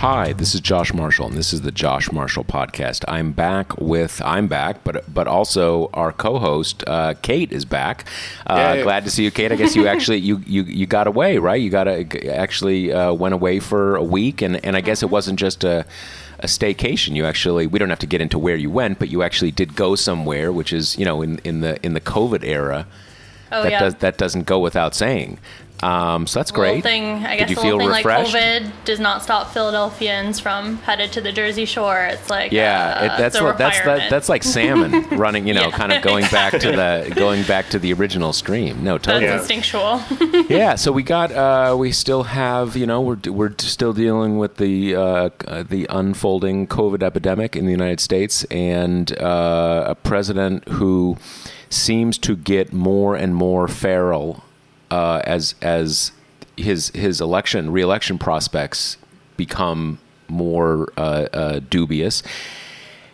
Hi, this is Josh Marshall, and this is the Josh Marshall Podcast. I'm back with I'm back, but but also our co-host uh, Kate is back. Uh, Yay. glad to see you, Kate. I guess you actually you you, you got away, right? You got to actually uh, went away for a week, and and I guess it wasn't just a a staycation. You actually we don't have to get into where you went, but you actually did go somewhere, which is you know in in the in the COVID era. Oh that yeah. does that doesn't go without saying. Um, so that's great. Thing, I Did you the feel thing refreshed? like COVID does not stop Philadelphians from headed to the Jersey Shore. It's like Yeah, uh, it, that's what, that's that, that's like salmon running, you know, Yeah. kind of going back to the going back to the original stream. No, That's totally. Yeah. instinctual. Yeah, so we got uh, we still have, you know, we're we're still dealing with the uh, uh, the unfolding COVID epidemic in the United States and uh, a president who seems to get more and more feral uh, as as his his election reelection prospects become more uh, uh, dubious.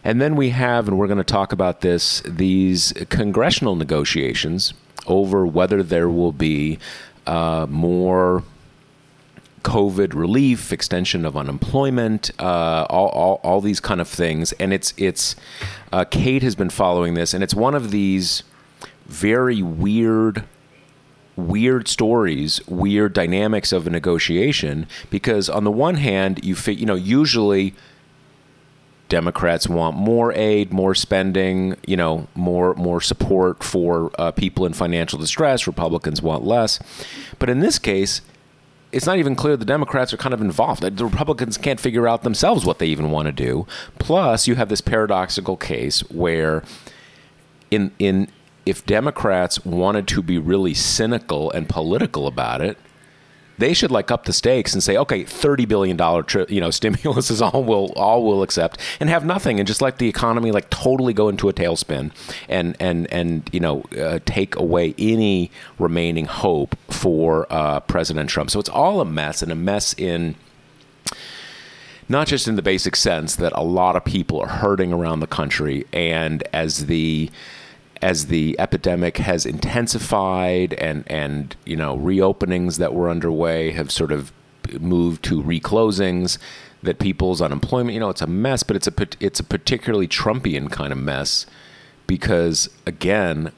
And then we have, and we're going to talk about this, these congressional negotiations over whether there will be uh, more COVID relief, extension of unemployment, uh, all, all, all these kind of things. And it's, it's uh, Kate has been following this, and it's one of these very weird weird stories, weird dynamics of a negotiation. Because on the one hand, you fi- you know usually Democrats want more aid, more spending, you know, more more support for uh, people in financial distress. Republicans want less, but in this case. It's not even clear the Democrats are kind of involved. The Republicans can't figure out themselves what they even want to do. Plus, you have this paradoxical case where in in if Democrats wanted to be really cynical and political about it, they should like up the stakes and say, okay, thirty billion dollar tri- you know stimulus is all we'll all we'll accept, and have nothing, and just let the economy like totally go into a tailspin, and and and you know uh, take away any remaining hope for uh, President Trump. So it's all a mess, and a mess in not just in the basic sense that a lot of people are hurting around the country and as the as the epidemic has intensified and and you know reopenings that were underway have sort of moved to reclosings that people's unemployment you know it's a mess but it's a it's a particularly trumpian kind of mess because again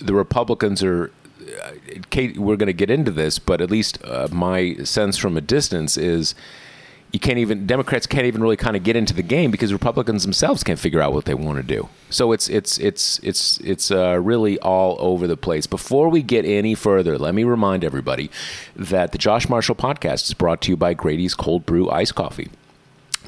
the Republicans are. uh, Kate, we're going to get into this, but at least uh, my sense from a distance is you can't even Democrats can't even really kind of get into the game because Republicans themselves can't figure out what they want to do. So it's it's it's it's it's uh, really all over the place. Before we get any further, let me remind everybody that the Josh Marshall podcast is brought to you by Grady's Cold Brew Ice Coffee.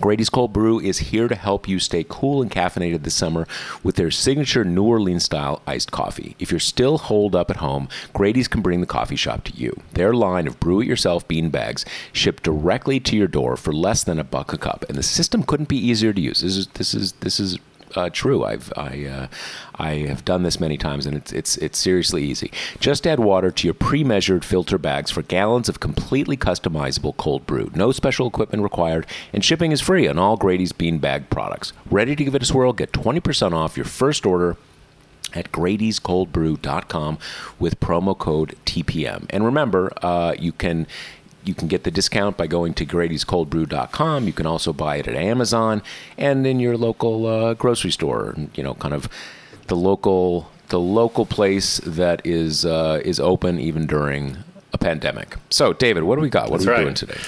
Grady's Cold Brew is here to help you stay cool and caffeinated this summer with their signature New Orleans style iced coffee. If you're still holed up at home, Grady's can bring the coffee shop to you. Their line of brew it yourself bean bags ship directly to your door for less than a buck a cup, and the system couldn't be easier to use. This is this is this is uh, true. I've I uh, I have done this many times, and it's it's it's seriously easy. Just add water to your pre-measured filter bags for gallons of completely customizable cold brew. No special equipment required, and shipping is free on all Grady's beanbag products. Ready to give it a swirl? Get twenty percent off your first order at Grady'sColdBrew.com with promo code TPM. And remember, uh, you can you can get the discount by going to Grady'sColdBrew.com. You can also buy it at Amazon and in your local uh, grocery store. You know, kind of the local the local place that is uh, is open even during a pandemic. So, David, what do we got? What That's are we right. doing today?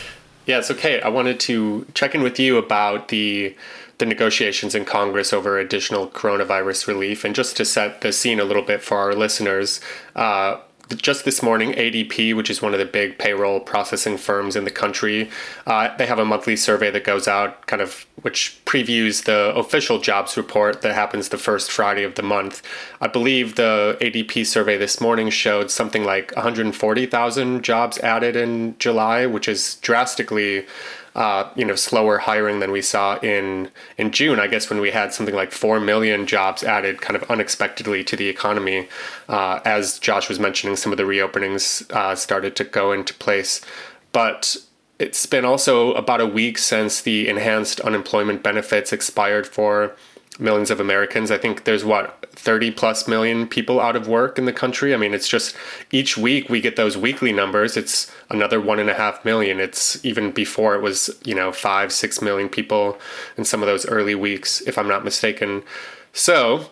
Yeah, it's okay. I wanted to check in with you about the the negotiations in Congress over additional coronavirus relief, and just to set the scene a little bit for our listeners. Uh, just this morning, ADP, which is one of the big payroll processing firms in the country, uh, they have a monthly survey that goes out, kind of which previews the official jobs report that happens the first Friday of the month. I believe the ADP survey this morning showed something like 140,000 jobs added in July, which is drastically uh, you know slower hiring than we saw in in June. I guess when we had something like four million jobs added, kind of unexpectedly to the economy, uh, as Josh was mentioning, some of the reopenings uh, started to go into place, but. It's been also about a week since the enhanced unemployment benefits expired for millions of Americans. I think there's what 30 plus million people out of work in the country. I mean, it's just each week we get those weekly numbers. It's another one and a half million. It's even before it was, you know, five, six million people in some of those early weeks, if I'm not mistaken. So,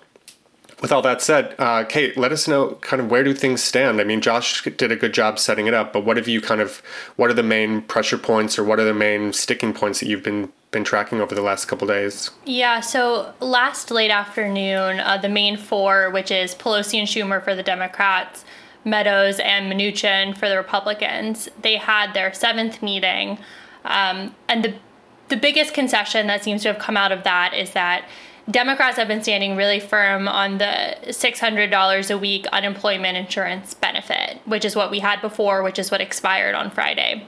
with all that said, uh, Kate, let us know kind of where do things stand. I mean, Josh did a good job setting it up, but what have you kind of, what are the main pressure points or what are the main sticking points that you've been been tracking over the last couple days? Yeah, so last late afternoon, uh, the main four, which is Pelosi and Schumer for the Democrats, Meadows and Mnuchin for the Republicans, they had their seventh meeting, um, and the the biggest concession that seems to have come out of that is that Democrats have been standing really firm on the $600 a week unemployment insurance benefit, which is what we had before, which is what expired on Friday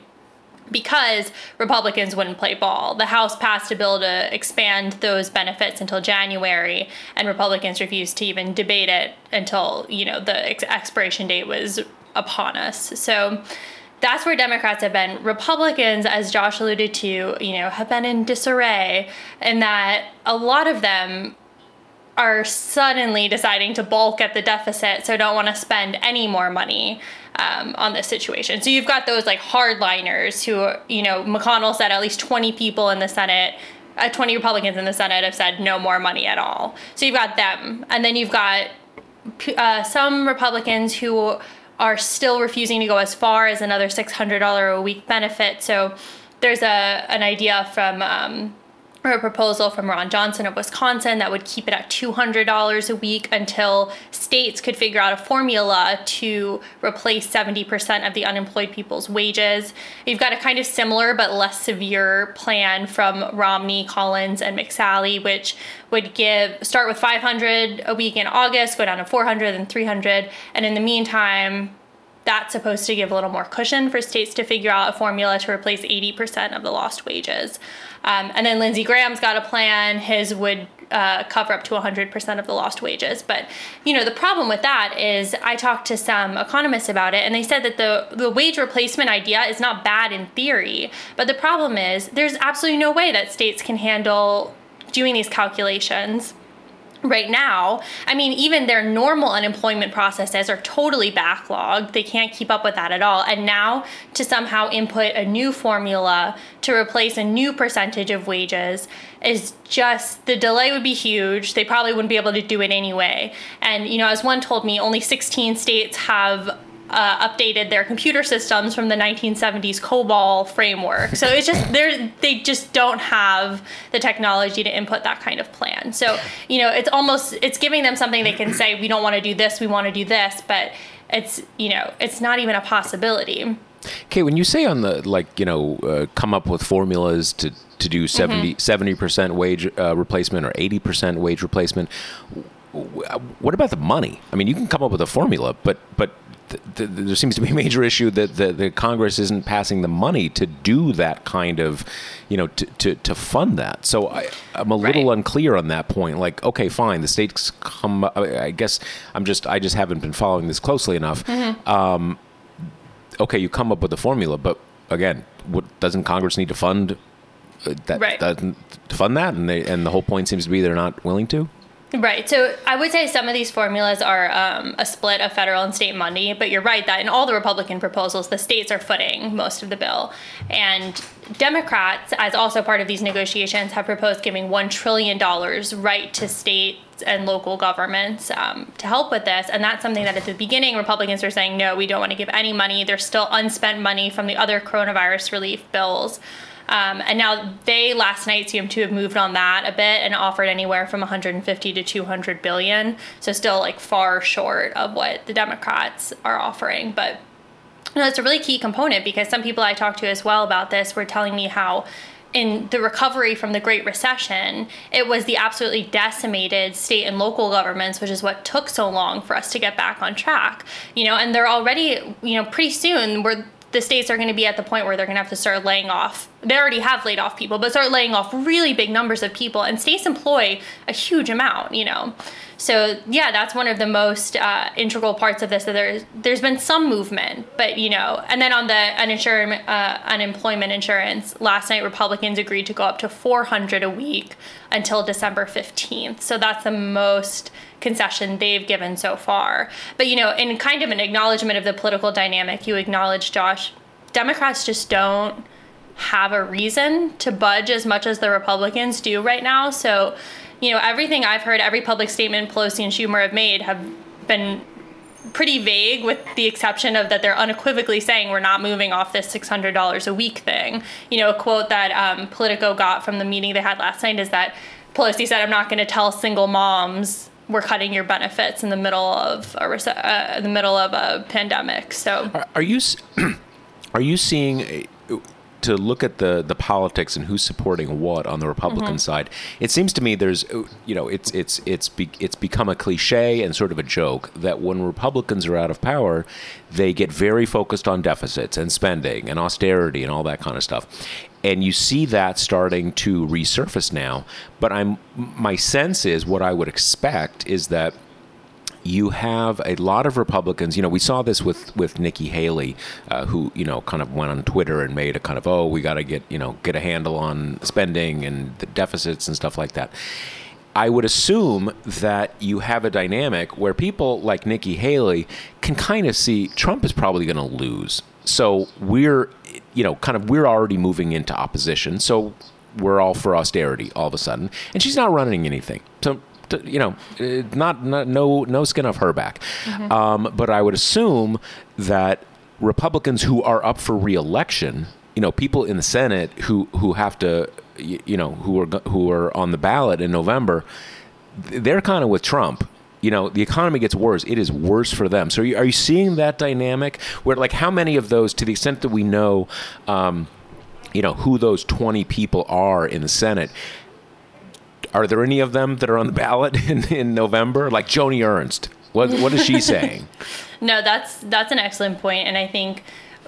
because Republicans wouldn't play ball. The House passed a bill to expand those benefits until January, and Republicans refused to even debate it until, you know, the ex- expiration date was upon us. So that's where Democrats have been. Republicans, as Josh alluded to, you know, have been in disarray, in that a lot of them are suddenly deciding to bulk at the deficit, so don't want to spend any more money um, on this situation. So you've got those like hardliners who, you know, McConnell said at least 20 people in the Senate, uh, 20 Republicans in the Senate have said no more money at all. So you've got them. And then you've got uh, some Republicans who are still refusing to go as far as another $600 a week benefit. So there's a an idea from um, or a proposal from Ron Johnson of Wisconsin that would keep it at $200 a week until states could figure out a formula to replace 70% of the unemployed people's wages. You've got a kind of similar but less severe plan from Romney, Collins, and McSally, which would give start with 500 a week in August, go down to 400 and 300, and in the meantime, that's supposed to give a little more cushion for states to figure out a formula to replace 80% of the lost wages. Um, and then Lindsey Graham's got a plan. His would uh, cover up to 100% of the lost wages. But, you know, the problem with that is I talked to some economists about it, and they said that the, the wage replacement idea is not bad in theory. But the problem is there's absolutely no way that states can handle doing these calculations right now, I mean, even their normal unemployment processes are totally backlogged. They can't keep up with that at all. And now to somehow input a new formula to replace a new percentage of wages is just the delay would be huge. They probably wouldn't be able to do it anyway. And, you know, as one told me, only 16 states have uh, updated their computer systems from the 1970s COBOL framework. So it's just they they just don't have the technology to input that kind of plan. So you know it's almost it's giving them something they can say we don't want to do this, we want to do this, but it's you know it's not even a possibility. Okay, when you say on the like you know uh, come up with formulas to to do 70 mm-hmm. percent wage uh, replacement or eighty percent wage replacement, what about the money? I mean, you can come up with a formula, but but th- th- there seems to be a major issue that the, the, Congress isn't passing the money to do that kind of, you know, to, to, to fund that. So I, am a little right. unclear on that point. Like, okay, fine, the states come. I guess I'm just I just haven't been following this closely enough. Mm-hmm. Um, okay, you come up with a formula, but again, what, doesn't Congress need to fund? Uh, that right. doesn't fund that, and they and the whole point seems to be they're not willing to. Right. So I would say some of these formulas are um, a split of federal and state money, but you're right that in all the Republican proposals, the states are footing most of the bill. And Democrats, as also part of these negotiations, have proposed giving $1 trillion right to states and local governments um, to help with this. And that's something that at the beginning, Republicans were saying, no, we don't want to give any money. There's still unspent money from the other coronavirus relief bills. Um, and now they last night seem to have moved on that a bit and offered anywhere from 150 to 200 billion. So still like far short of what the Democrats are offering, but. No, it's a really key component because some people I talked to as well about this were telling me how in the recovery from the Great Recession, it was the absolutely decimated state and local governments, which is what took so long for us to get back on track. You know, and they're already, you know, pretty soon we're the states are going to be at the point where they're going to have to start laying off. They already have laid off people, but start laying off really big numbers of people. And states employ a huge amount, you know. So yeah, that's one of the most uh, integral parts of this. That there's there's been some movement, but you know, and then on the uninsured uh, unemployment insurance, last night Republicans agreed to go up to 400 a week until December 15th. So that's the most concession they've given so far. But you know, in kind of an acknowledgement of the political dynamic, you acknowledge Josh, Democrats just don't have a reason to budge as much as the Republicans do right now. So, you know, everything I've heard, every public statement Pelosi and Schumer have made have been pretty vague with the exception of that they're unequivocally saying we're not moving off this $600 a week thing. You know, a quote that um, Politico got from the meeting they had last night is that Pelosi said, I'm not going to tell single moms we're cutting your benefits in the middle of a uh, in the middle of a pandemic. So, are, are you are you seeing? to look at the the politics and who's supporting what on the Republican mm-hmm. side, it seems to me there's you know it's it's it's be, it's become a cliche and sort of a joke that when Republicans are out of power, they get very focused on deficits and spending and austerity and all that kind of stuff and you see that starting to resurface now. But I'm my sense is what I would expect is that you have a lot of Republicans. You know, we saw this with with Nikki Haley, uh, who you know kind of went on Twitter and made a kind of oh we got to get you know get a handle on spending and the deficits and stuff like that. I would assume that you have a dynamic where people like Nikki Haley can kind of see Trump is probably going to lose. So we're you know, kind of we're already moving into opposition, so we're all for austerity all of a sudden, and she's not running anything. So you know, not, not, no no skin off her back. Mm-hmm. Um, but I would assume that Republicans who are up for reelection, you know, people in the Senate who who have to, you know, who are who are on the ballot in November, they're kind of with Trump you know the economy gets worse it is worse for them. So are you, are you seeing that dynamic where like how many of those to the extent that we know um, you know who those 20 people are in the senate are there any of them that are on the ballot in, in november? Like joni ernst. What, what is she saying? No that's that's an excellent point and i think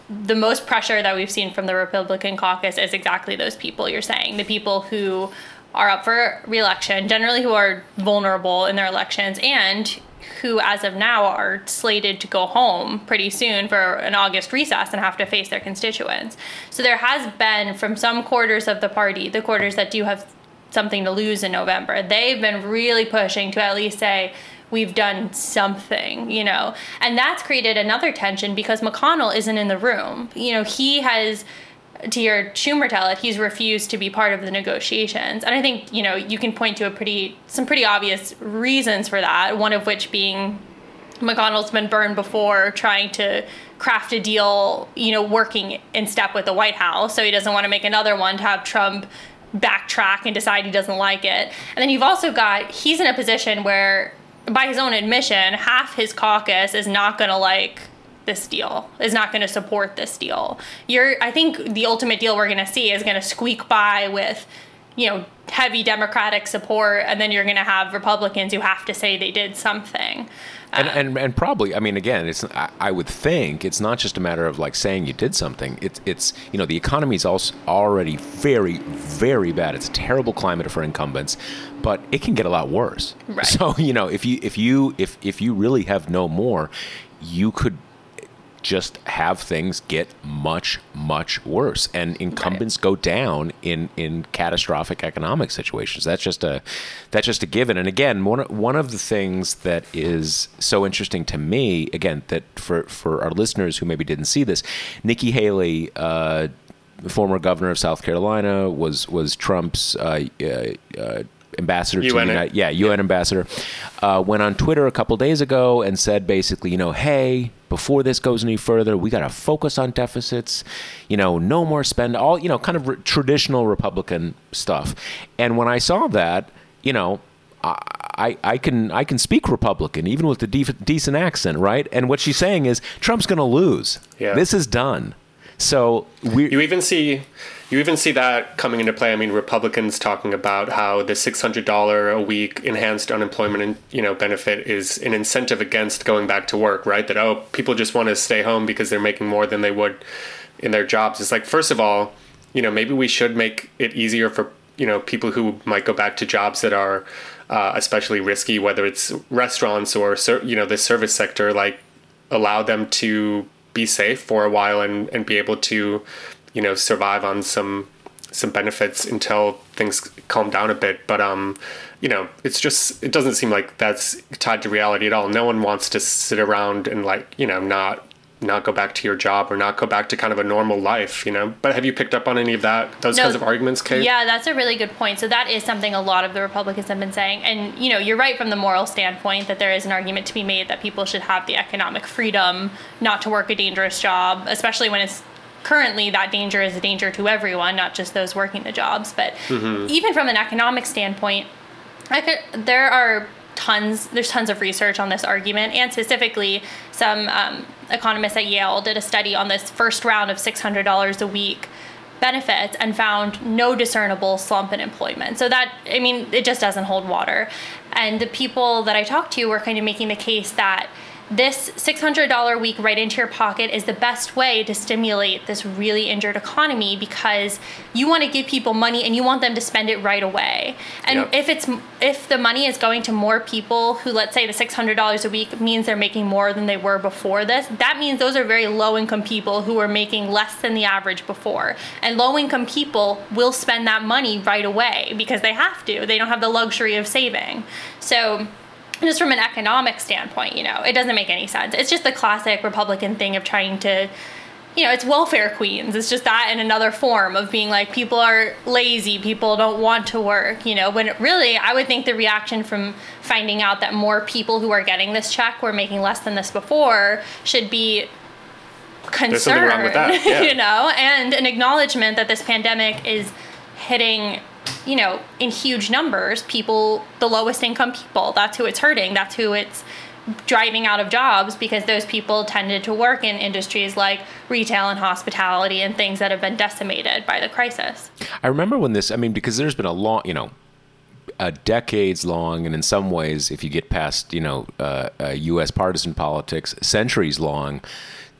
the most pressure that we've seen from the republican caucus is exactly those people you're saying the people who are up for reelection, generally who are vulnerable in their elections, and who, as of now, are slated to go home pretty soon for an August recess and have to face their constituents. So there has been, from some quarters of the party, the quarters that do have something to lose in November, they've been really pushing to at least say, we've done something, you know. And that's created another tension because McConnell isn't in the room. You know, he has to hear Schumer tell it, he's refused to be part of the negotiations. And I think, you know, you can point to a pretty some pretty obvious reasons for that, one of which being McConnell's been burned before trying to craft a deal, you know, working in step with the White House. So he doesn't want to make another one to have Trump backtrack and decide he doesn't like it. And then you've also got he's in a position where by his own admission, half his caucus is not going to like this deal, is not going to support this deal. You're, I think the ultimate deal we're going to see is going to squeak by with, you know, heavy Democratic support, and then you're going to have Republicans who have to say they did something. And, and, and probably, I mean, again, it's I, I, would think it's not just a matter of like saying you did something. It's it's you know the economy is also already very very bad. It's a terrible climate for incumbents, but it can get a lot worse. Right. So you know if you if you if if you really have no more, you could just have things get much much worse and incumbents right. go down in in catastrophic economic situations that's just a that's just a given and again one one of the things that is so interesting to me again that for for our listeners who maybe didn't see this Nikki Haley uh, former governor of South Carolina was was Trump's uh, uh, uh ambassador to UN. the United, yeah, UN ambassador, uh, went on Twitter a couple days ago and said basically, you know, hey, before this goes any further, we got to focus on deficits. You know, no more spend. All you know, kind of re- traditional Republican stuff. And when I saw that, you know, I, I can I can speak Republican even with a de- decent accent, right? And what she's saying is Trump's going to lose. Yeah. This is done. So we You even see you even see that coming into play. I mean, Republicans talking about how the six hundred dollar a week enhanced unemployment you know benefit is an incentive against going back to work. Right? That oh, people just want to stay home because they're making more than they would in their jobs. It's like first of all, you know, maybe we should make it easier for you know people who might go back to jobs that are uh, especially risky, whether it's restaurants or you know the service sector. Like allow them to be safe for a while and, and be able to, you know, survive on some some benefits until things calm down a bit. But um, you know, it's just it doesn't seem like that's tied to reality at all. No one wants to sit around and like, you know, not not go back to your job or not go back to kind of a normal life, you know. But have you picked up on any of that those No, kinds of arguments, Kate? Yeah, that's a really good point. So that is something a lot of the Republicans have been saying. And you know, you're right from the moral standpoint that there is an argument to be made that people should have the economic freedom not to work a dangerous job, especially when it's currently that danger is a danger to everyone, not just those working the jobs. But even from an economic standpoint, I could, there are tons there's tons of research on this argument. And specifically some um, economists at yale did a study on this first round of $600 a week benefits and found no discernible slump in employment. So that i mean it just doesn't hold water. And the people that i talked to were kind of making the case that this $600 a week right into your pocket is the best way to stimulate this really injured economy because you want to give people money and you want them to spend it right away. And Yep. if it's if the money is going to more people who let's say the $600 a week means they're making more than they were before this, that means those are very low income people who are making less than the average before. And low income people will spend that money right away because they have to. They don't have the luxury of saving. So just from an economic standpoint, you know, it doesn't make any sense. It's just the classic Republican thing of trying to, you know, it's welfare queens. It's just that in another form of being like people are lazy, people don't want to work, you know, when it really, I would think the reaction from finding out that more people who are getting this check were making less than this before should be concern, something wrong with that, yeah. you know, and an acknowledgement that this pandemic is hitting, you know, in huge numbers, people, the lowest income people. That's who it's hurting. That's who it's driving out of jobs because those people tended to work in industries like retail and hospitality and things that have been decimated by the crisis. I remember when this. I mean, because there's been a long, you know, a decades long, and in some ways, if you get past, you know, uh, uh, U.S. partisan politics, centuries long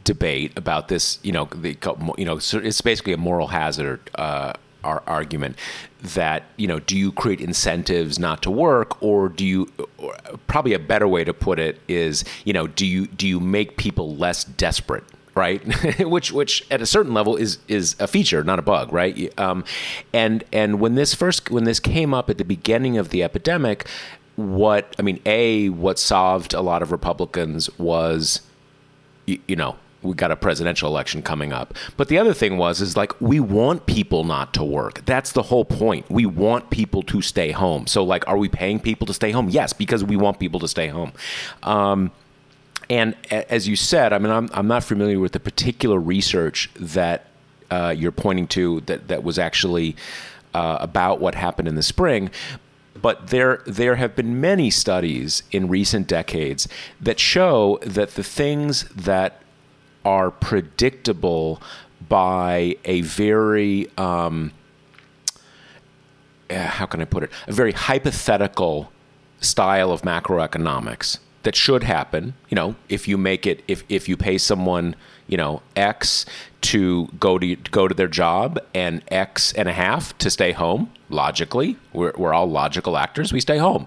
debate about this. You know, the you know, it's basically a moral hazard. Uh, our argument that you know do you create incentives not to work or do you or probably a better way to put it is you know do you do you make people less desperate right? Which which at a certain level is is a feature not a bug right? Um, and and when this first when this came up at the beginning of the epidemic what i mean a what solved a lot of republicans was you, you know we got a presidential election coming up. But the other thing was is like we want people not to work. That's the whole point. We want people to stay home. So like, are we paying people to stay home? Yes, because we want people to stay home. Um, and as you said, I mean, I'm I'm not familiar with the particular research that uh, you're pointing to that that was actually uh, about what happened in the spring. But there, there have been many studies in recent decades that show that the things that are predictable by a very um, uh, how can I put it? A very hypothetical style of macroeconomics that should happen. You know, if you make it, if if you pay someone, you know, X to go to go to their job and X and a half to stay home. Logically, we're we're all logical actors. We stay home.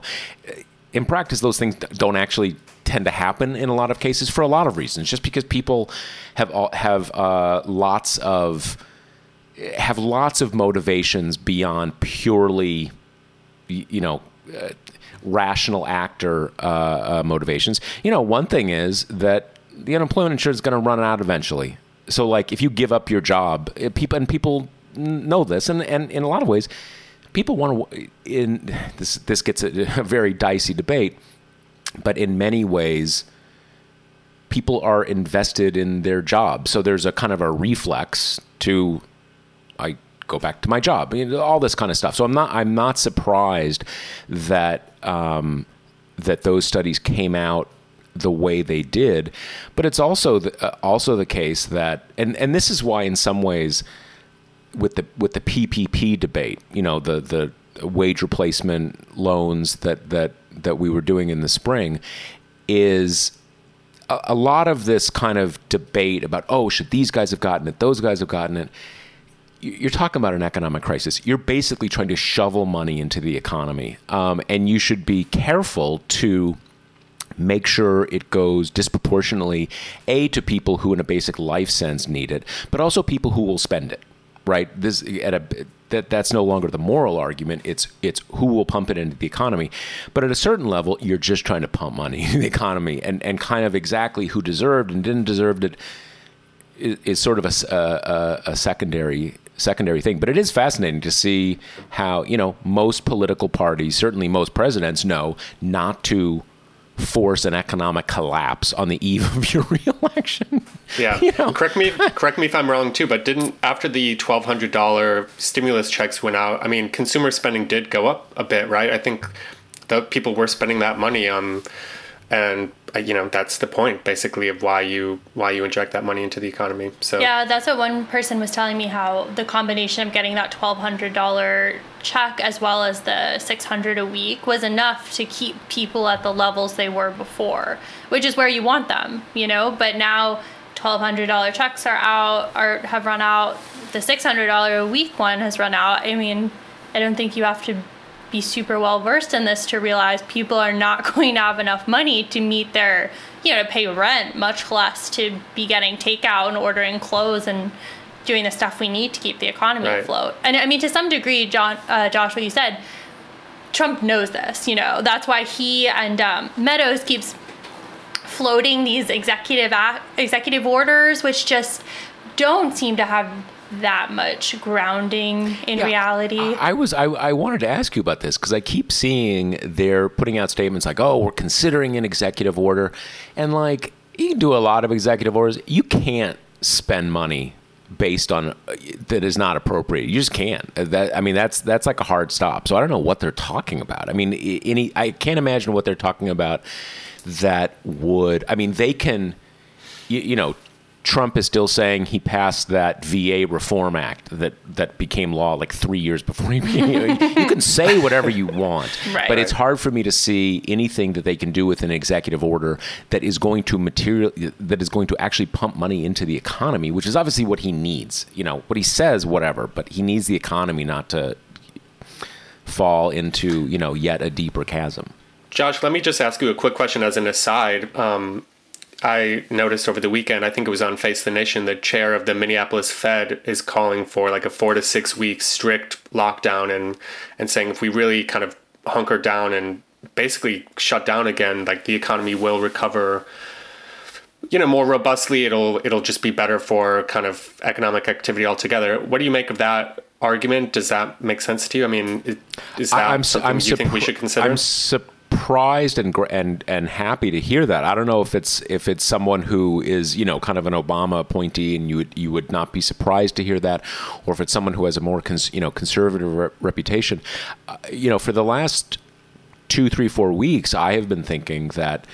In practice, those things don't actually tend to happen in a lot of cases for a lot of reasons. Just because people have have uh, lots of have lots of motivations beyond purely, you know, uh, rational actor uh, uh, motivations. You know, one thing is that the unemployment insurance is going to run out eventually. So, like, if you give up your job, eh, people and people know this, and, and in a lot of ways, people want to. In this, this gets a, a very dicey debate, but in many ways, people are invested in their job. So there's a kind of a reflex to, I go back to my job, all this kind of stuff. So I'm not I'm not surprised that um, that those studies came out the way they did, but it's also the, uh, also the case that and and this is why in some ways with the with the PPP debate, you know, the the wage replacement loans that that that we were doing in the spring is a, a lot of this kind of debate about oh should these guys have gotten it those guys have gotten it. You're talking about an economic crisis. You're basically trying to shovel money into the economy, um, and you should be careful to make sure it goes disproportionately a to people who in a basic life sense need it but also people who will spend it right? This at a that that's no longer the moral argument. It's it's who will pump it into the economy. But at a certain level you're just trying to pump money into the economy. And and kind of exactly who deserved and didn't deserve it is, is sort of a, a, a secondary secondary thing. But it is fascinating to see how you know most political parties, certainly most presidents, know not to force an economic collapse on the eve of your reelection. Yeah, you know? correct me correct me if I'm wrong too. But didn't after the twelve hundred dollar stimulus checks went out, I mean, consumer spending did go up a bit, right? I think the people were spending that money on and uh, you know that's the point basically of why you why you inject that money into the economy. So yeah that's what one person was telling me how the combination of getting that $1200 check as well as the 600 a week was enough to keep people at the levels they were before which is where you want them you know? But now $1200 checks are out or have run out. The $600 a week one has run out. I mean i don't think you have to be super well versed in this to realize people are not going to have enough money to meet their, you know, to pay rent, much less to be getting takeout and ordering clothes and doing the stuff we need to keep the economy right. afloat. And I mean, to some degree, John, uh, Josh, what you said, Trump knows this. You know, that's why he and um, Meadows keeps floating these executive act, executive orders, which just don't seem to have that much grounding in yeah, reality. I, I was I, I wanted to ask you about this because I keep seeing they're putting out statements like, "Oh, we're considering an executive order," and like you can do a lot of executive orders. You can't spend money based on uh, that is not appropriate. You just can't. Uh, that I mean, that's that's like a hard stop. So I don't know what they're talking about. I mean, any I can't imagine what they're talking about that would. I mean, they can. You, you know, Trump is still saying he passed that VA Reform Act that, that became law like three years before he became. you can say whatever you want, right, but it's hard for me to see anything that they can do with an executive order that is going to material that is going to actually pump money into the economy, which is obviously what he needs. You know what he says, whatever, but he needs the economy not to fall into you know yet a deeper chasm. Josh, let me just ask you a quick question as an aside. Um, I noticed over the weekend, I think it was on Face the Nation, the chair of the Minneapolis Fed is calling for like a four to six week strict lockdown and and saying if we really kind of hunker down and basically shut down again, like the economy will recover you know more robustly. It'll it'll just be better for kind of economic activity altogether. What do you make of that argument? Does that make sense to you? I mean is that I'm, something I'm you think we should consider? I'm su- surprised and and and happy to hear that. I don't know if it's if it's someone who is you know kind of an Obama appointee, and you would you would not be surprised to hear that, or if it's someone who has a more cons, you know conservative re- reputation. Uh, you know, for the last two, three, four weeks, I have been thinking that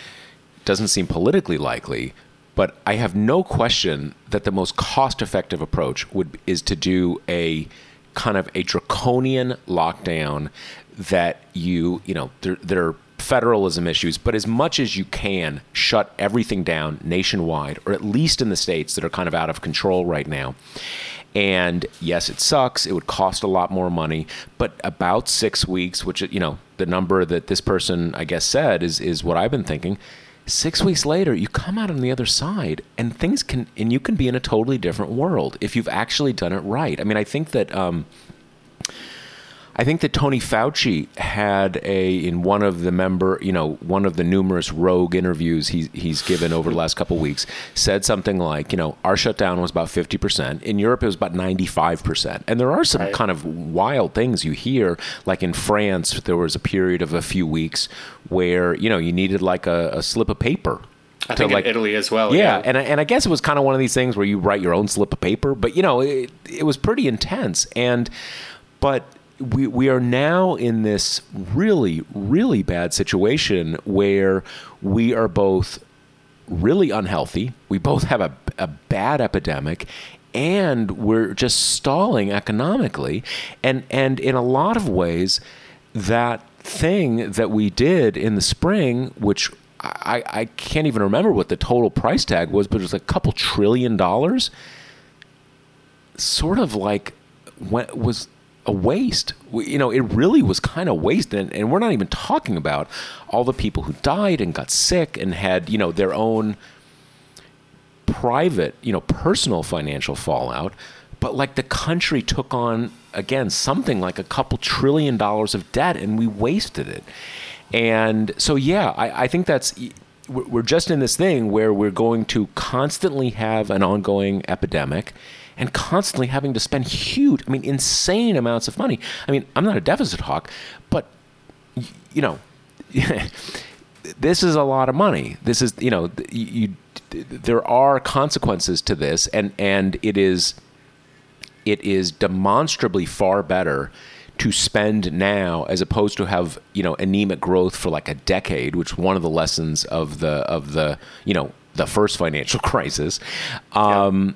doesn't seem politically likely, but I have no question that the most cost-effective approach would is to do a kind of a draconian lockdown that you you know there, there are federalism issues, but as much as you can, shut everything down nationwide, or at least in the states that are kind of out of control right now. And yes, it sucks. It would cost a lot more money, but about six weeks, which you know the number that this person I guess said is is what I've been thinking. Six weeks later, you come out on the other side, and things can and you can be in a totally different world if you've actually done it right. I mean, I think that. Um, I think that Tony Fauci had a in one of the member, you know, one of the numerous rogue interviews he's he's given over the last couple of weeks said something like, you know, our shutdown was about 50%. In Europe it was about 95%. And there are some right. kind of wild things you hear like in France there was a period of a few weeks where, you know, you needed like a, a slip of paper I think like, in Italy as well. Yeah, yeah, and and I guess it was kind of one of these things where you write your own slip of paper, but you know, it, it was pretty intense. And but we we are now in this really really bad situation where we are both really unhealthy. We both have a, a bad epidemic and we're just stalling economically. And and in a lot of ways that thing that we did in the spring, which I, I can't even remember what the total price tag was, but it was a couple trillion dollars. Sort of like was a waste. You know, it really was kind of waste, and, and we're not even talking about all the people who died and got sick and had you know their own private, you know, personal financial fallout. But like the country took on again something like a couple trillion dollars of debt, and we wasted it. And so, yeah, I, I think that's we're just in this thing where we're going to constantly have an ongoing epidemic and constantly having to spend huge, I mean, insane amounts of money. I mean, I'm not a deficit hawk, but, you know, this is a lot of money. This is, you know, you, there are consequences to this, and, and it is it is demonstrably far better to spend now as opposed to have you know anemic growth for like a decade, which one of the lessons of the of the you know the first financial crisis. Um, yeah.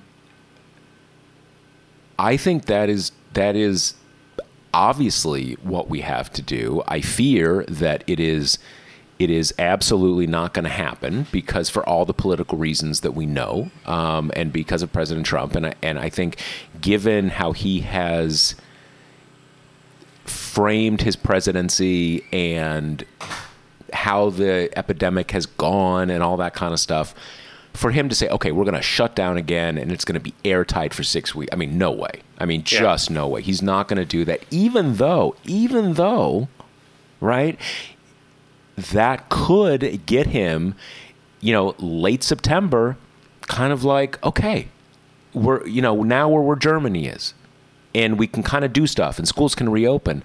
I think that is that is obviously what we have to do. I fear that it is it is absolutely not going to happen because for all the political reasons that we know, um, and because of President Trump, and I, and I think given how he has framed his presidency and how the epidemic has gone and all that kind of stuff, for him to say, okay, we're going to shut down again and it's going to be airtight for six weeks. I mean, no way. I mean, just yeah. no way. He's not going to do that, even though, even though, right, that could get him, you know, late September, kind of like, okay, we're, you know, now we're where Germany is and we can kind of do stuff and schools can reopen.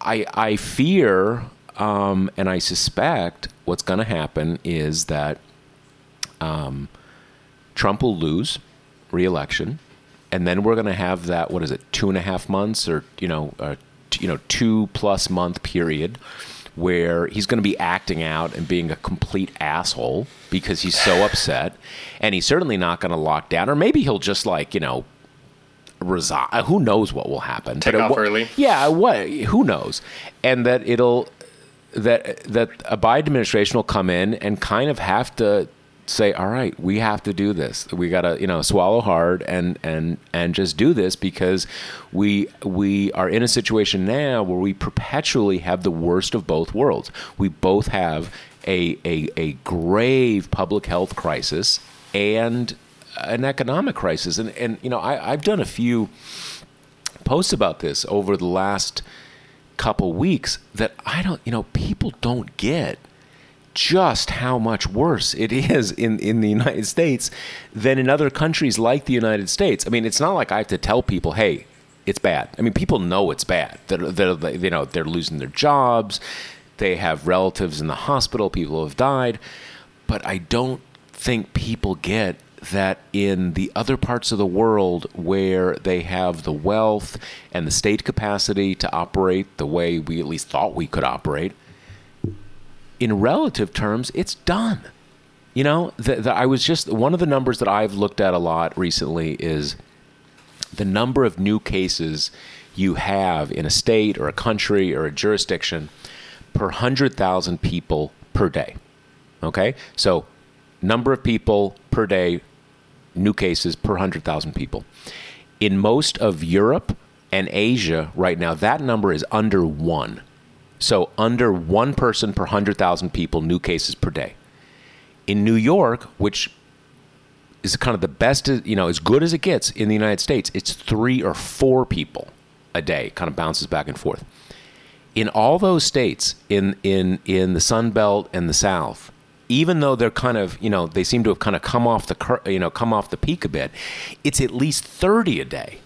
I, I fear um, and I suspect what's going to happen is that um, Trump will lose reelection, and then we're going to have that what is it two and a half months or you know uh, t- you know two plus month period where he's going to be acting out and being a complete asshole because he's so upset, and he's certainly not going to lock down, or maybe he'll just like you know resign. Who knows what will happen? Take but off it, early. Yeah, what? Who knows? And that it'll that that a Biden administration will come in and kind of have to say, all right, we have to do this. We got to, you know, swallow hard and and and just do this because we we are in a situation now where we perpetually have the worst of both worlds. We both have a a, a grave public health crisis and an economic crisis. And, and you know, I, I've done a few posts about this over the last couple weeks that I don't, you know, people don't get just how much worse it is in, in the United States than in other countries like the United States. I mean, it's not like I have to tell people, hey, it's bad. I mean, people know it's bad. They're, they're, you know, they're losing their jobs. They have relatives in the hospital. People have died. But I don't think people get that in the other parts of the world where they have the wealth and the state capacity to operate the way we at least thought we could operate, in relative terms, it's done. You know, the, the, I was just one of the numbers that I've looked at a lot recently is the number of new cases you have in a state or a country or a jurisdiction per 100,000 people per day. Okay? So, number of people per day new cases per 100,000 people. In most of Europe and Asia right now, that number is under one. So, under one person per 100,000 people, new cases per day. In New York, which is kind of the best, you know, as good as it gets in the United States, it's three or four people a day, kind of bounces back and forth. In all those states in in in the Sun Belt and the South, even though they're kind of you know they seem to have kind of come off the you know come off the peak a bit, it's at least thirty a day.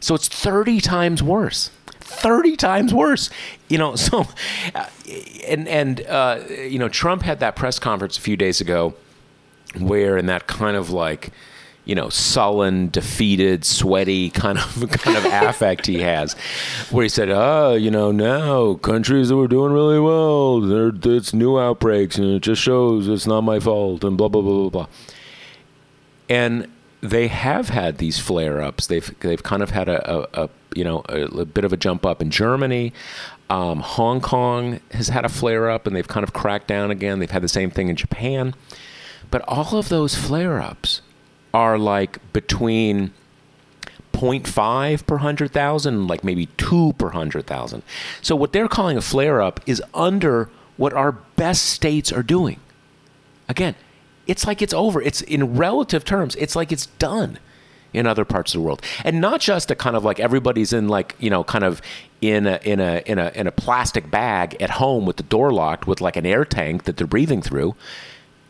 So it's thirty times worse. 30 times worse. You know so uh, and and uh, you know trump had that press conference a few days ago where in that kind of like you know sullen defeated sweaty kind of kind of affect he has where he said oh you know now countries that were doing really well there it's new outbreaks and it just shows it's not my fault and blah blah blah blah blah. And they have had these flare ups they've they've kind of had a, a, a you know a, a, bit of a jump up in Germany um, Hong Kong has had a flare up and they've kind of cracked down again they've had the same thing in Japan but all of those flare ups are like between 0.5 per 100,000, like maybe 2 per 100,000. So what they're calling a flare up is under what our best states are doing. Again, it's like it's over. It's in relative terms, it's like it's done in other parts of the world. And not just a kind of like everybody's in like, you know, kind of in a in a in a in a plastic bag at home with the door locked with like an air tank that they're breathing through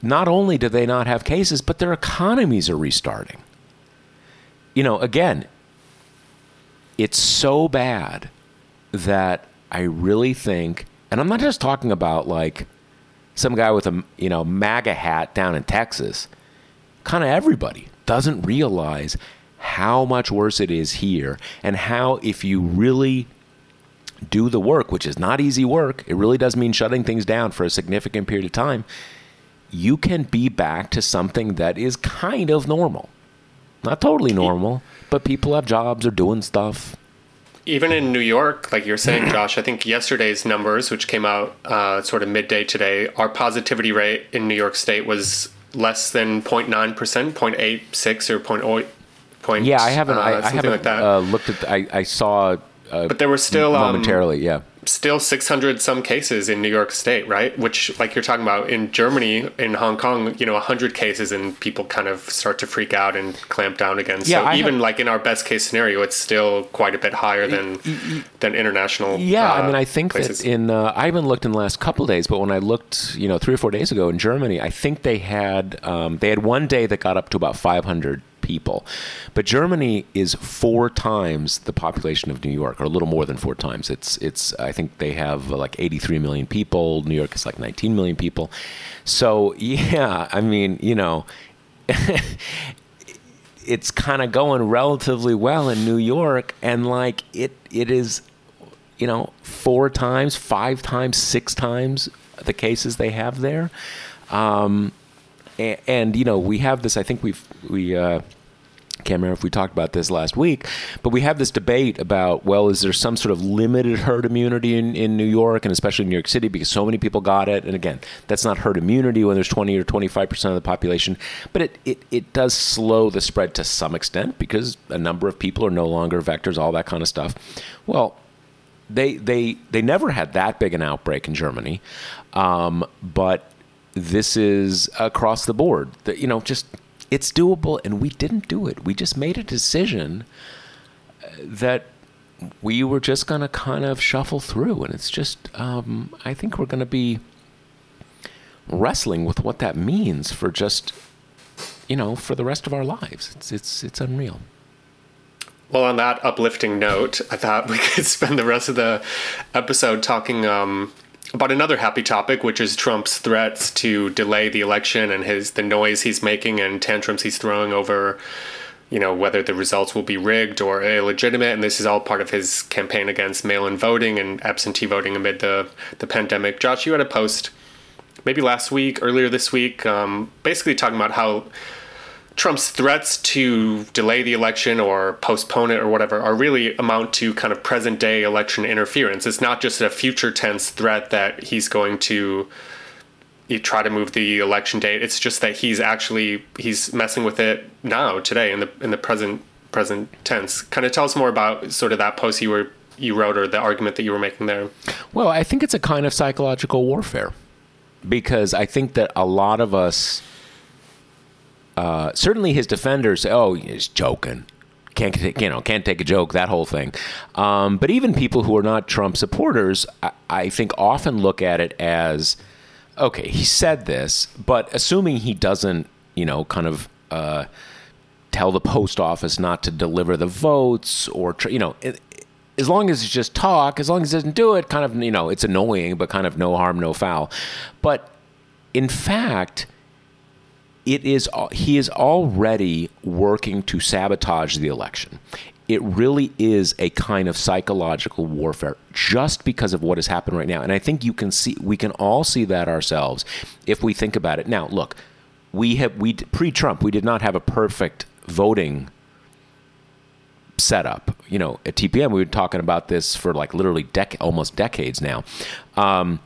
not only do they not have cases, but their economies are restarting. You know, again, it's so bad that I really think, and I'm not just talking about like some guy with a you know MAGA hat down in Texas. Kind of everybody doesn't realize how much worse it is here, and how if you really do the work, which is not easy work, it really does mean shutting things down for a significant period of time you can be back to something that is kind of normal. Not totally normal, but people have jobs or doing stuff. Even in New York, like you're saying, Josh, I think yesterday's numbers, which came out uh, sort of midday today, our positivity rate in New York State was less than 0.9%, 0.86 or 0.0. Point, yeah, I haven't. Uh, I, I, haven't like uh, looked at. The, I, I saw. Uh, but there were still um, momentarily, um, yeah still 600 some cases in New York State, right? Which, like you're talking about in Germany, in Hong Kong, you know, 100 cases and people kind of start to freak out and clamp down again. Yeah, so I even have, like in our best case scenario, it's still quite a bit higher than than international. Yeah, uh, I mean, I think places. that in uh, I haven't looked in the last couple days, but when I looked, you know, three or four days ago in Germany, I think they had um, they had one day that got up to about 500 people. But Germany is four times the population of New York, or a little more than four times. It's it's I think they have uh, like 83 million people. New York is like 19 million people. So yeah, I mean, you know. it's kind of going relatively well in New York, and like it, it is, you know, four times, five times, six times the cases they have there. Um, and, you know, we have this. I think we've we uh, can't remember if we talked about this last week, but we have this debate about well, is there some sort of limited herd immunity in, in New York and especially in New York City because so many people got it? And again, that's not herd immunity when there's 20 or 25 percent of the population, but it, it, it does slow the spread to some extent because a number of people are no longer vectors, all that kind of stuff. Well, they they they never had that big an outbreak in Germany, um, but this is across the board. That you know just it's doable, and we didn't do it. We just made a decision uh, that we were just going to kind of shuffle through, and it's just um, I think we're going to be wrestling with what that means for just you know for the rest of our lives. It's it's it's unreal. Well, on that uplifting note, I thought we could spend the rest of the episode talking um, about another happy topic, which is Trump's threats to delay the election and his the noise he's making and tantrums he's throwing over, you know, whether the results will be rigged or illegitimate. And this is all part of his campaign against mail-in voting and absentee voting amid the the pandemic. Josh, you had a post maybe last week, earlier this week, um, basically talking about how Trump's threats to delay the election or postpone it or whatever are really amount to kind of present day election interference. It's not just a future tense threat that he's going to try to move the election date. It's just that he's actually he's messing with it now today in the in the present present tense. Kind of tell us more about sort of that post you were you wrote or the argument that you were making there. Well, I think it's a kind of psychological warfare because I think that a lot of us uh, certainly his defenders "Oh, he's joking. can't you know can't take a joke that whole thing um, but even people who are not trump supporters I, I, think often look at it as okay he said this but assuming he doesn't you know kind of uh, tell the post office not to deliver the votes or you know it, as long as it's just talk as long as it doesn't do it kind of you know it's annoying but kind of no harm no foul but in fact it is he is already working to sabotage the election. It really is a kind of psychological warfare just because of what has happened right now. And I think you can see we can all see that ourselves if we think about it. Now, look, we have we pre-Trump, we did not have a perfect voting setup. You know, at TPM, we were talking about this for like literally dec- almost decades now. Um,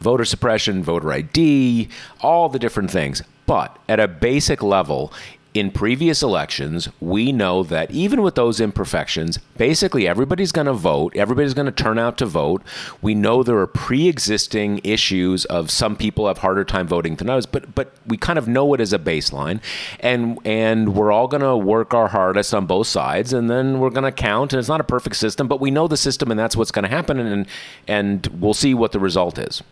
voter suppression, voter ID, all the different things. But at a basic level, in previous elections, we know that even with those imperfections, basically everybody's going to vote. Everybody's going to turn out to vote. We know there are pre-existing issues of some people have harder time voting than others, but but we kind of know it as a baseline, and and we're all going to work our hardest on both sides, and then we're going to count. And it's not a perfect system, but we know the system, and that's what's going to happen, and and we'll see what the result is.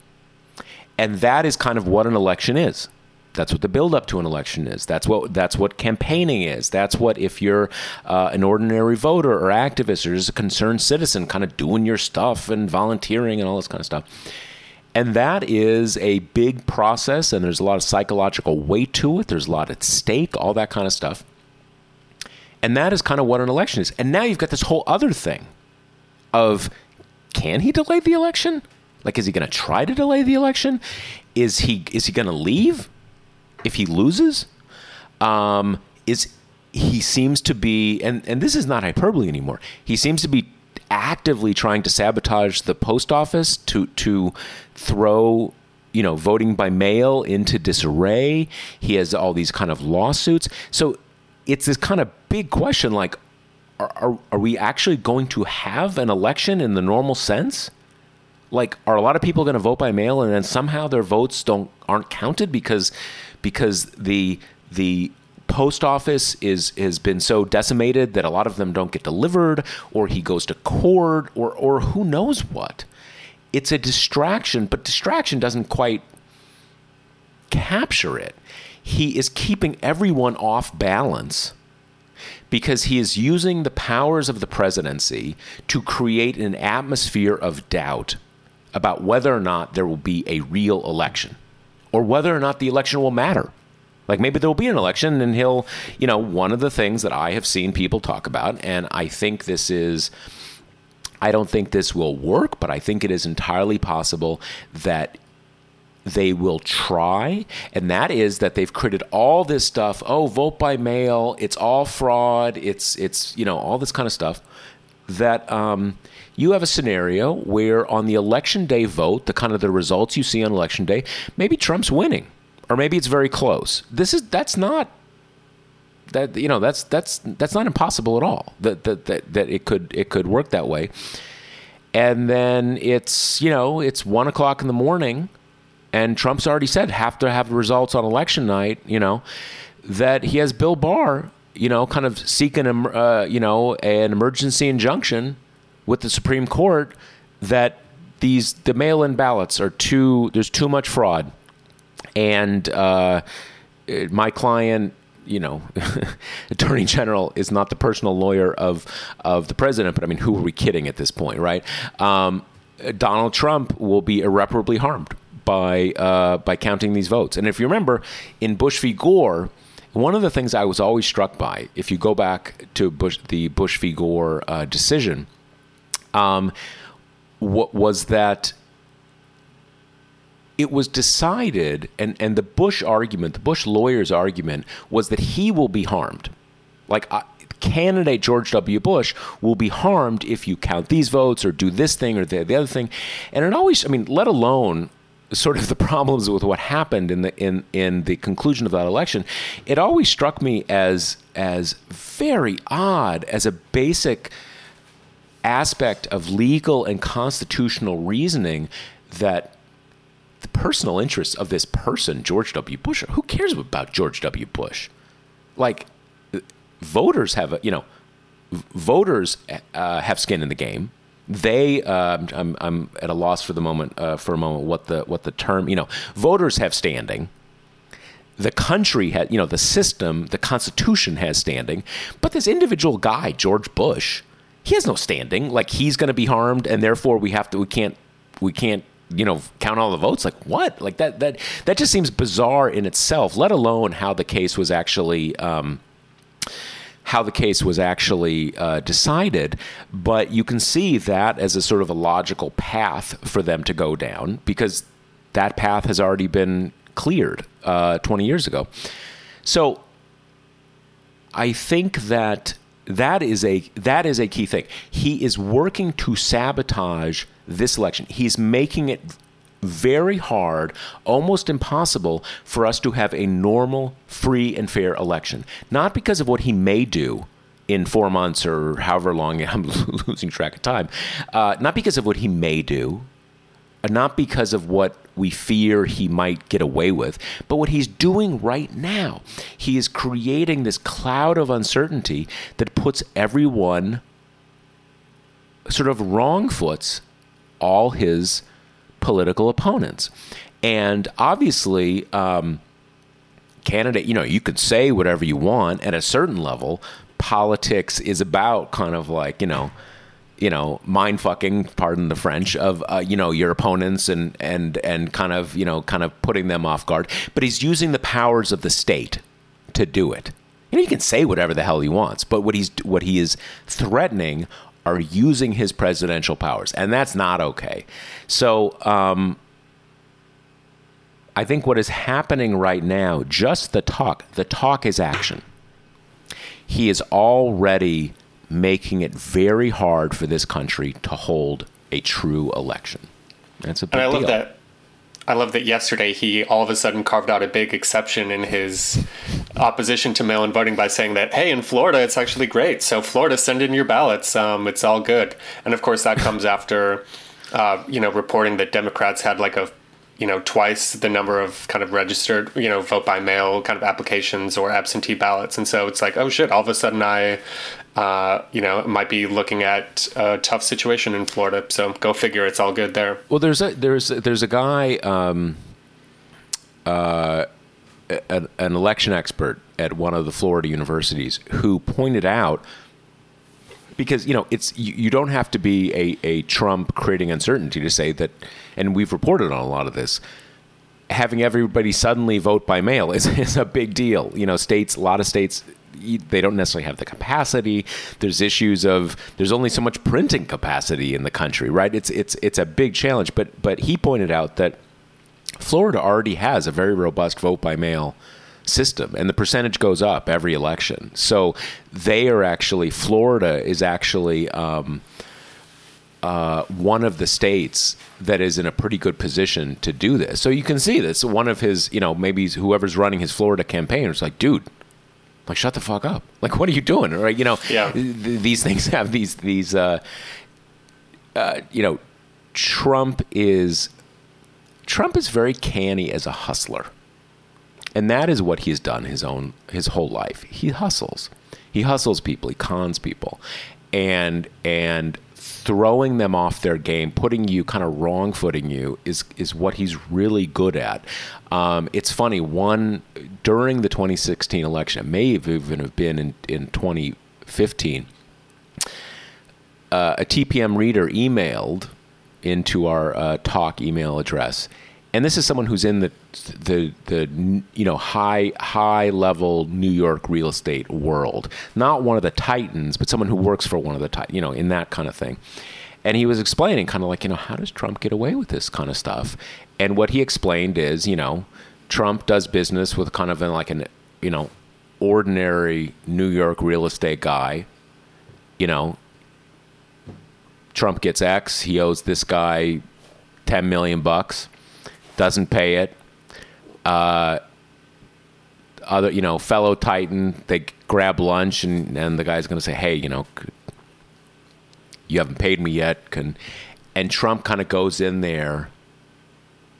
And that is kind of what an election is. That's what the build up to an election is. That's what that's what campaigning is. That's what if you're uh, an ordinary voter or activist or just a concerned citizen, kind of doing your stuff and volunteering and all this kind of stuff. And that is a big process, and there's a lot of psychological weight to it. There's a lot at stake, all that kind of stuff. And that is kind of what an election is. And now you've got this whole other thing of can he delay the election? Like, is he going to try to delay the election? Is he is he going to leave if he loses? Um, is he seems to be, and and this is not hyperbole anymore. He seems to be actively trying to sabotage the post office to to throw you know voting by mail into disarray. He has all these kind of lawsuits. So it's this kind of big question like are, are, are we actually going to have an election in the normal sense? Like are a lot of people going to vote by mail and then somehow their votes don't aren't counted because because the the post office is has been so decimated that a lot of them don't get delivered or he goes to court or or who knows what. It's a distraction but distraction doesn't quite capture it. He is keeping everyone off balance because he is using the powers of the presidency to create an atmosphere of doubt about whether or not there will be a real election or whether or not the election will matter. Like maybe there will be an election and he'll, you know, one of the things that I have seen people talk about, and I think this is, I don't think this will work, but I think it is entirely possible that they will try, and that is that they've created all this stuff. Oh, vote by mail. It's all fraud. It's it's you know all this kind of stuff that um, you have a scenario where on the election day vote, the kind of the results you see on election day, maybe Trump's winning, or maybe it's very close. This is that's not that you know that's that's that's not impossible at all. That that that, that it could it could work that way. And then it's you know it's one o'clock in the morning, and Trump's already said have to have the results on election night. You know that he has Bill Barr you know, kind of seeking, uh, you know, an emergency injunction with the Supreme Court that these the mail-in ballots are too there's too much fraud, and uh, my client. You know, Attorney General is not the personal lawyer of of the president, but I mean, who are we kidding at this point, right? Um, Donald Trump will be irreparably harmed by uh, by counting these votes. And if you remember, in Bush v. Gore, one of the things I was always struck by, if you go back to Bush, the Bush v. Gore uh, decision, um, what was that it was decided, and, and the Bush argument, the Bush lawyer's argument, was that he will be harmed. Like, candidate George W. Bush will be harmed if you count these votes or do this thing or the, the other thing. And it always, I mean, let alone sort of the problems with what happened in the in in the conclusion of that election, it always struck me as as very odd as a basic aspect of legal and constitutional reasoning that the personal interests of this person, George W. Bush, who cares about George W. Bush? Like voters have a you know voters uh, have skin in the game. They, uh, I'm, I'm at a loss for the moment, uh, for a moment, what the what the term, you know, voters have standing. The country had, you know, the system, the Constitution has standing, but this individual guy, George Bush, he has no standing. Like he's going to be harmed, and therefore we have to, we can't, we can't you know count all the votes like what like that that that just seems bizarre in itself let alone how the case was actually um, how the case was actually uh, decided, but you can see that as a sort of a logical path for them to go down because that path has already been cleared uh, 20 years ago. So I think that that is a that is a key thing. He is working to sabotage this election. He's making it very hard, almost impossible for us to have a normal, free, and fair election. Not because of what he may do in four months or however long, I'm losing track of time, uh, not because of what he may do, not because of what we fear he might get away with, but what he's doing right now. He is creating this cloud of uncertainty that puts everyone sort of wrong foots all his political opponents. And obviously, um, candidate, you know, you could say whatever you want at a certain level. Politics is about kind of like, you know, you know, mind fucking, pardon the French, of uh, you know your opponents and and and kind of you know kind of putting them off guard. But he's using the powers of the state to do it. You know, he can say whatever the hell he wants, but what he's what he is threatening are using his presidential powers, and that's not okay. So, um, I think what is happening right now, just the talk, the talk is action. He is already making it very hard for this country to hold a true election. That's a big and I deal. love that I love that yesterday he all of a sudden carved out a big exception in his opposition to mail in voting by saying that, hey, in Florida, it's actually great. So, Florida, send in your ballots. Um, it's all good. And of course, that comes after, uh, you know, reporting that Democrats had like a you know twice the number of kind of registered you know vote by mail kind of applications or absentee ballots. And so it's like oh shit all of a sudden i uh, you know might be looking at a tough situation in florida. So go figure it's all good there. Well there's a there's there's a guy um, uh, an, an election expert at one of the florida universities who pointed out because you know it's you, you don't have to be a, a Trump creating uncertainty to say that, and we've reported on a lot of this. Having everybody suddenly vote by mail is, is a big deal. You know, states, a lot of states, they don't necessarily have the capacity. There's issues of there's only so much printing capacity in the country, right? It's it's it's a big challenge. But but he pointed out that Florida already has a very robust vote by mail system and the percentage goes up every election. So they are actually florida is actually um, uh, one of the states that is in a pretty good position to do this. So you can see this one of his you know maybe whoever's running his florida campaign is like dude like shut the fuck up. Like what are you doing? Right? You know yeah. th- these things have these these uh, uh, you know trump is trump is very canny as a hustler and that is what he's done his own his whole life. He hustles. He hustles people, he cons people. And and throwing them off their game, putting you kind of wrong footing you is is what he's really good at. Um, it's funny, one during the 2016 election, it may even have been in, in 2015, uh, a TPM reader emailed into our uh, talk email address and this is someone who's in the the the you know high high level New York real estate world, not one of the titans, but someone who works for one of the titans, you know, in that kind of thing. And he was explaining kind of like, you know, how does Trump get away with this kind of stuff? And what he explained is, you know, Trump does business with kind of like an, you know, ordinary New York real estate guy. You know, Trump gets X, he owes this guy 10 million bucks doesn't pay it. Uh, other, you know, fellow Titan, they grab lunch, and, and the guy's going to say, "Hey, you know, you haven't paid me yet." Can and Trump kind of goes in there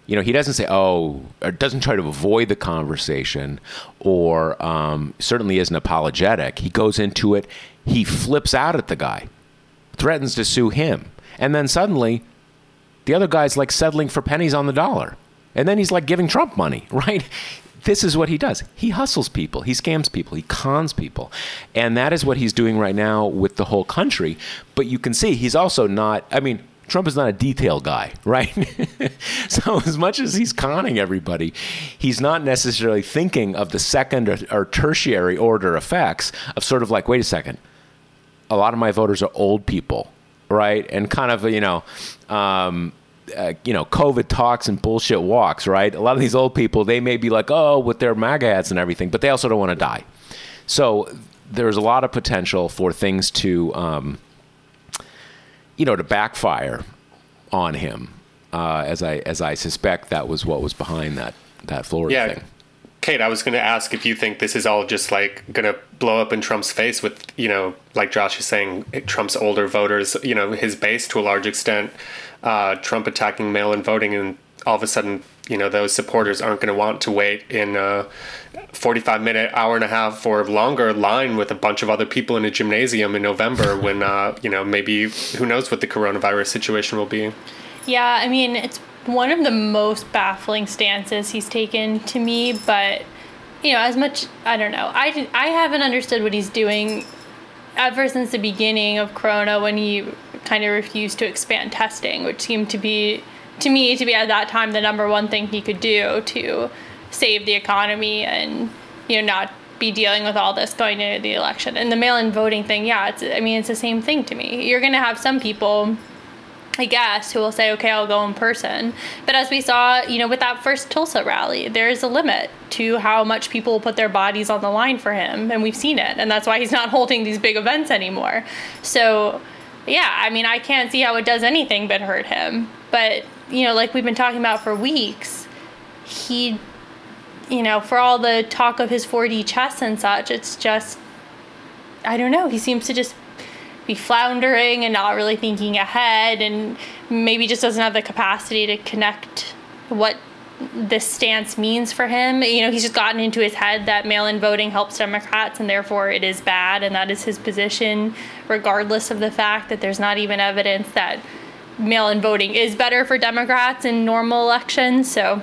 You know, he doesn't say, oh, or doesn't try to avoid the conversation or um, certainly isn't apologetic. He goes into it, he flips out at the guy, threatens to sue him. And then suddenly, the other guy's like settling for pennies on the dollar. And then he's like giving Trump money, right? This is what he does. He hustles people, he scams people, he cons people. And that is what he's doing right now with the whole country. But you can see he's also not, I mean, Trump is not a detail guy, right? so as much as he's conning everybody, he's not necessarily thinking of the second or, or, tertiary order effects of sort of like, wait a second, a lot of my voters are old people, right? And kind of, you know, um, uh, you know, COVID talks and bullshit walks, right? A lot of these old people, they may be like, oh, with their MAGA hats and everything, but they also don't want to die. So there's a lot of potential for things to, um, you know, to backfire on him. Uh, as I as I suspect that was what was behind that that Florida yeah. thing. Kate, I was going to ask if you think this is all just like going to blow up in Trump's face with, you know, like Josh is saying, Trump's older voters, you know, his base to a large extent, uh, Trump attacking mail in voting, and all of a sudden, you know, those supporters aren't going to want to wait in a 45 minute, hour and a half or longer line with a bunch of other people in a gymnasium in November when, uh, you know, maybe who knows what the coronavirus situation will be. Yeah, I mean, it's one of the most baffling stances he's taken to me, but you know, as much I don't know. I I haven't understood what he's doing ever since the beginning of corona when he kind of refused to expand testing, which seemed to be to me to be at that time the number one thing he could do to save the economy and you know not be dealing with all this going into the election. And the mail-in voting thing, yeah, it's I mean it's the same thing to me. You're going to have some people I guess, who will say, okay, I'll go in person. But as we saw, you know, with that first Tulsa rally, there is a limit to how much people put their bodies on the line for him. And we've seen it. And that's why he's not holding these big events anymore. So, yeah, I mean, I can't see how it does anything but hurt him. But, you know, like we've been talking about for weeks, he, you know, for all the talk of his 4D chess and such, it's just, I don't know, he seems to just be floundering and not really thinking ahead and maybe just doesn't have the capacity to connect what this stance means for him. You know, he's just gotten into his head that mail in voting helps Democrats and therefore it is bad, and that is his position, regardless of the fact that there's not even evidence that mail in voting is better for Democrats in normal elections. So,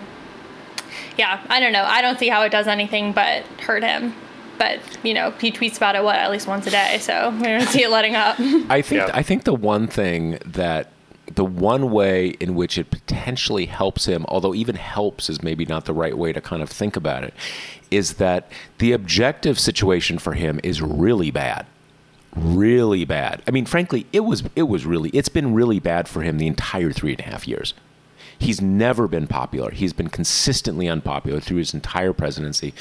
yeah, I don't know. I don't see how it does anything but hurt him but you know he tweets about it what at least once a day so we don't see it letting up i think yeah. i think the one thing that the one way in which it potentially helps him although even helps is maybe not the right way to kind of think about it is that the objective situation for him is really bad really bad i mean frankly it was it was really it's been really bad for him the entire three and a half years He's never been popular. He's been consistently unpopular through his entire presidency.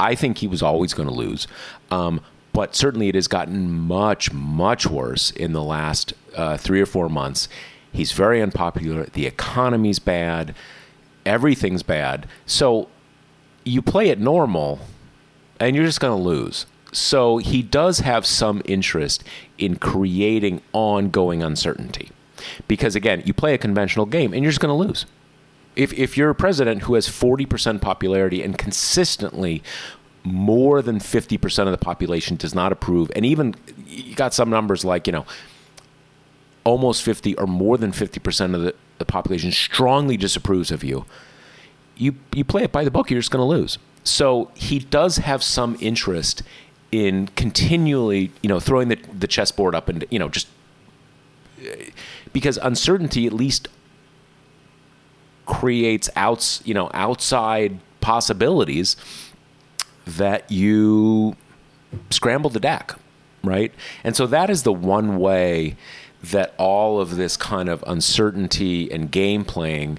I think he was always going to lose. Um, but certainly it has gotten much, much worse in the last uh, three or four months. He's very unpopular. The economy's bad. Everything's bad. So you play it normal and you're just going to lose. So he does have some interest in creating ongoing uncertainty. Because again, you play a conventional game and you're just going to lose if, if you're a president who has 40% popularity and consistently more than 50% of the population does not approve, and even you got some numbers like, you know, almost 50 or more than 50% of the, the population strongly disapproves of you, you, you play it by the book, you're just going to lose. So he does have some interest in continually, you know, throwing the, the chessboard up and, you know, just because uncertainty, at least creates outs, you know, outside possibilities that you scramble the deck, right? And so that is the one way that all of this kind of uncertainty and game playing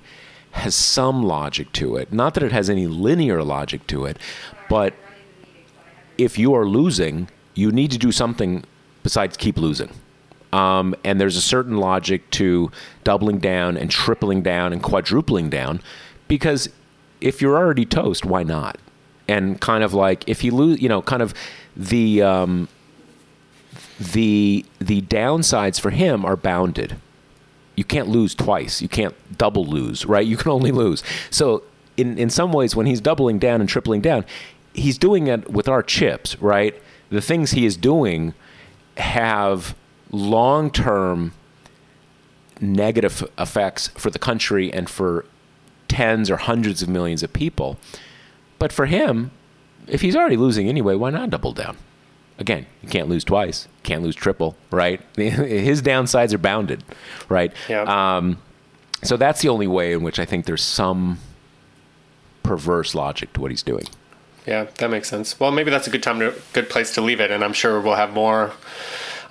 has some logic to it. Not that it has any linear logic to it, but if you are losing, you need to do something besides keep losing. Um, and there's a certain logic to doubling down and tripling down and quadrupling down because if you're already toast, why not? And kind of like if you lose, you know, kind of the um, the the downsides for him are bounded. you can't lose twice. You can't double lose, right? You can only lose. So in in some ways, when he's doubling down and tripling down, he's doing it with our chips, right? The things he is doing have long term negative effects for the country and for tens or hundreds of millions of people. But for him, if he's already losing anyway, why not double down? Again, you can't lose twice, can't lose triple, right? His downsides are bounded, right? Yeah. Um, so that's the only way in which I think there's some perverse logic to what he's doing. Yeah, that makes sense. Well, maybe that's a good time to good place to leave it, and I'm sure we'll have more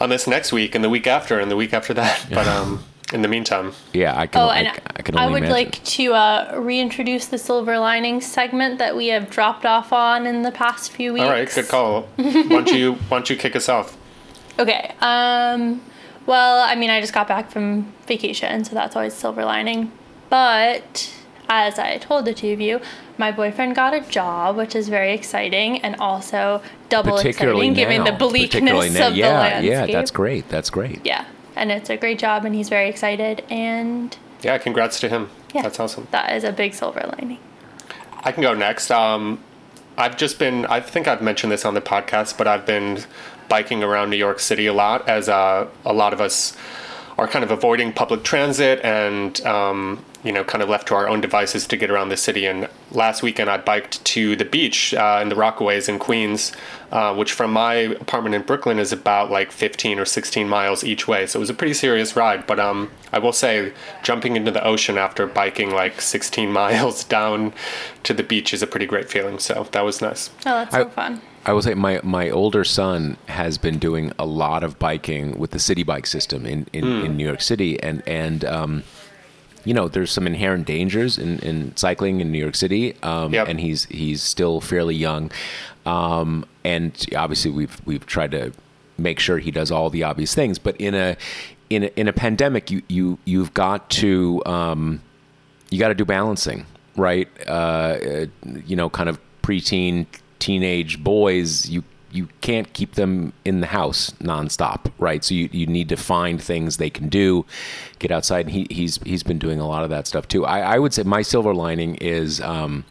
on this next week and the week after and the week after that. But um, in the meantime, Yeah, I can. Oh, I, and I can I would imagine. like to uh, reintroduce the silver lining segment that we have dropped off on in the past few weeks. all right, good call. why don't you why don't you kick us off? Okay. Um, well, I mean, I just got back from vacation, so that's always silver lining. But as I told the two of you, my boyfriend got a job, which is very exciting, and also double particularly exciting given now, the bleakness now. of yeah, the landscape. Yeah, that's great. That's great. Yeah, and it's a great job, and he's very excited, and Yeah, congrats to him. yeah, That's awesome. That is a big silver lining. I can go next. Um, I've just been, I think I've mentioned this on the podcast, but I've been biking around New York City a lot as uh, a lot of us are kind of avoiding public transit and, um, you know, kind of left to our own devices to get around the city. And last weekend I biked to the beach uh, in the Rockaways in Queens, uh, which from my apartment in Brooklyn is about like 15 or 16 miles each way. So it was a pretty serious ride. But um, I will say, jumping into the ocean after biking like 16 miles down to the beach is a pretty great feeling. So that was nice. Oh, that's I- so fun. I will say my, my older son has been doing a lot of biking with the Citi Bike system in, in, in New York City and and um, you know there's some inherent dangers in, in cycling in New York City um, Yep. and he's he's still fairly young um, and obviously we've we've tried to make sure he does all the obvious things but in a in a, in a pandemic you you you've got to um, you got to do balancing, right? Uh, uh, you know, kind of preteen, teenage boys, you you can't keep them in the house nonstop, right? So you, you need to find things they can do, get outside. And he, he's he's been doing a lot of that stuff too. I, I would say my silver lining is. Um,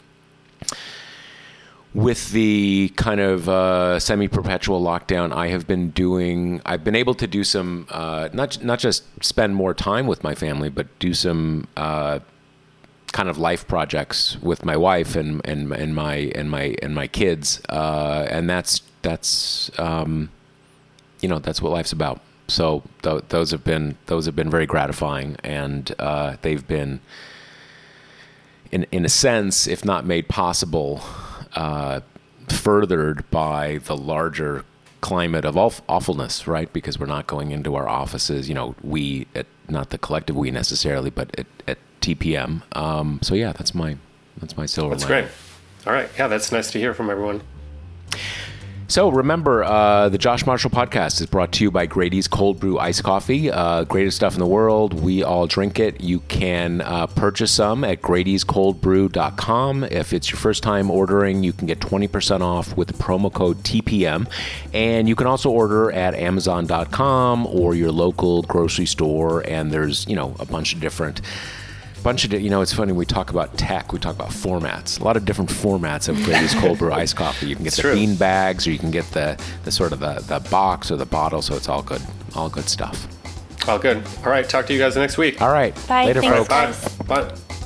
with the kind of uh, semi-perpetual lockdown, I have been doing. I've been able to do some uh, not not just spend more time with my family, but do some uh, kind of life projects with my wife and and, and my and my and my kids, uh, and that's that's um, you know that's what life's about. So th- those have been those have been very gratifying, and uh, they've been in in a sense, if not made possible, uh, furthered by the larger climate of awf- awfulness, right? Because we're not going into our offices, you know, we, at, not the collective we necessarily, but at, at TPM. Um, so yeah, that's my that's my silver. That's lining. great. All right. Yeah, that's nice to hear from everyone. So remember, uh, the Josh Marshall podcast is brought to you by Grady's Cold Brew Ice Coffee. Uh, greatest stuff in the world. We all drink it. You can uh, purchase some at Grady'sColdBrew.com. If it's your first time ordering, you can get 20% off with the promo code TPM. And you can also order at Amazon.com or your local grocery store. And there's, you know, a bunch of different bunch of you know it's funny we talk about tech we talk about formats a lot of different formats of Grady's cold brew iced coffee you can get It's the true. bean bags or you can get the the sort of the, the box or the bottle so it's all good all good stuff All good. All right. Talk to you guys next week. all right Bye. later Thanks, folks guys. Bye. Bye.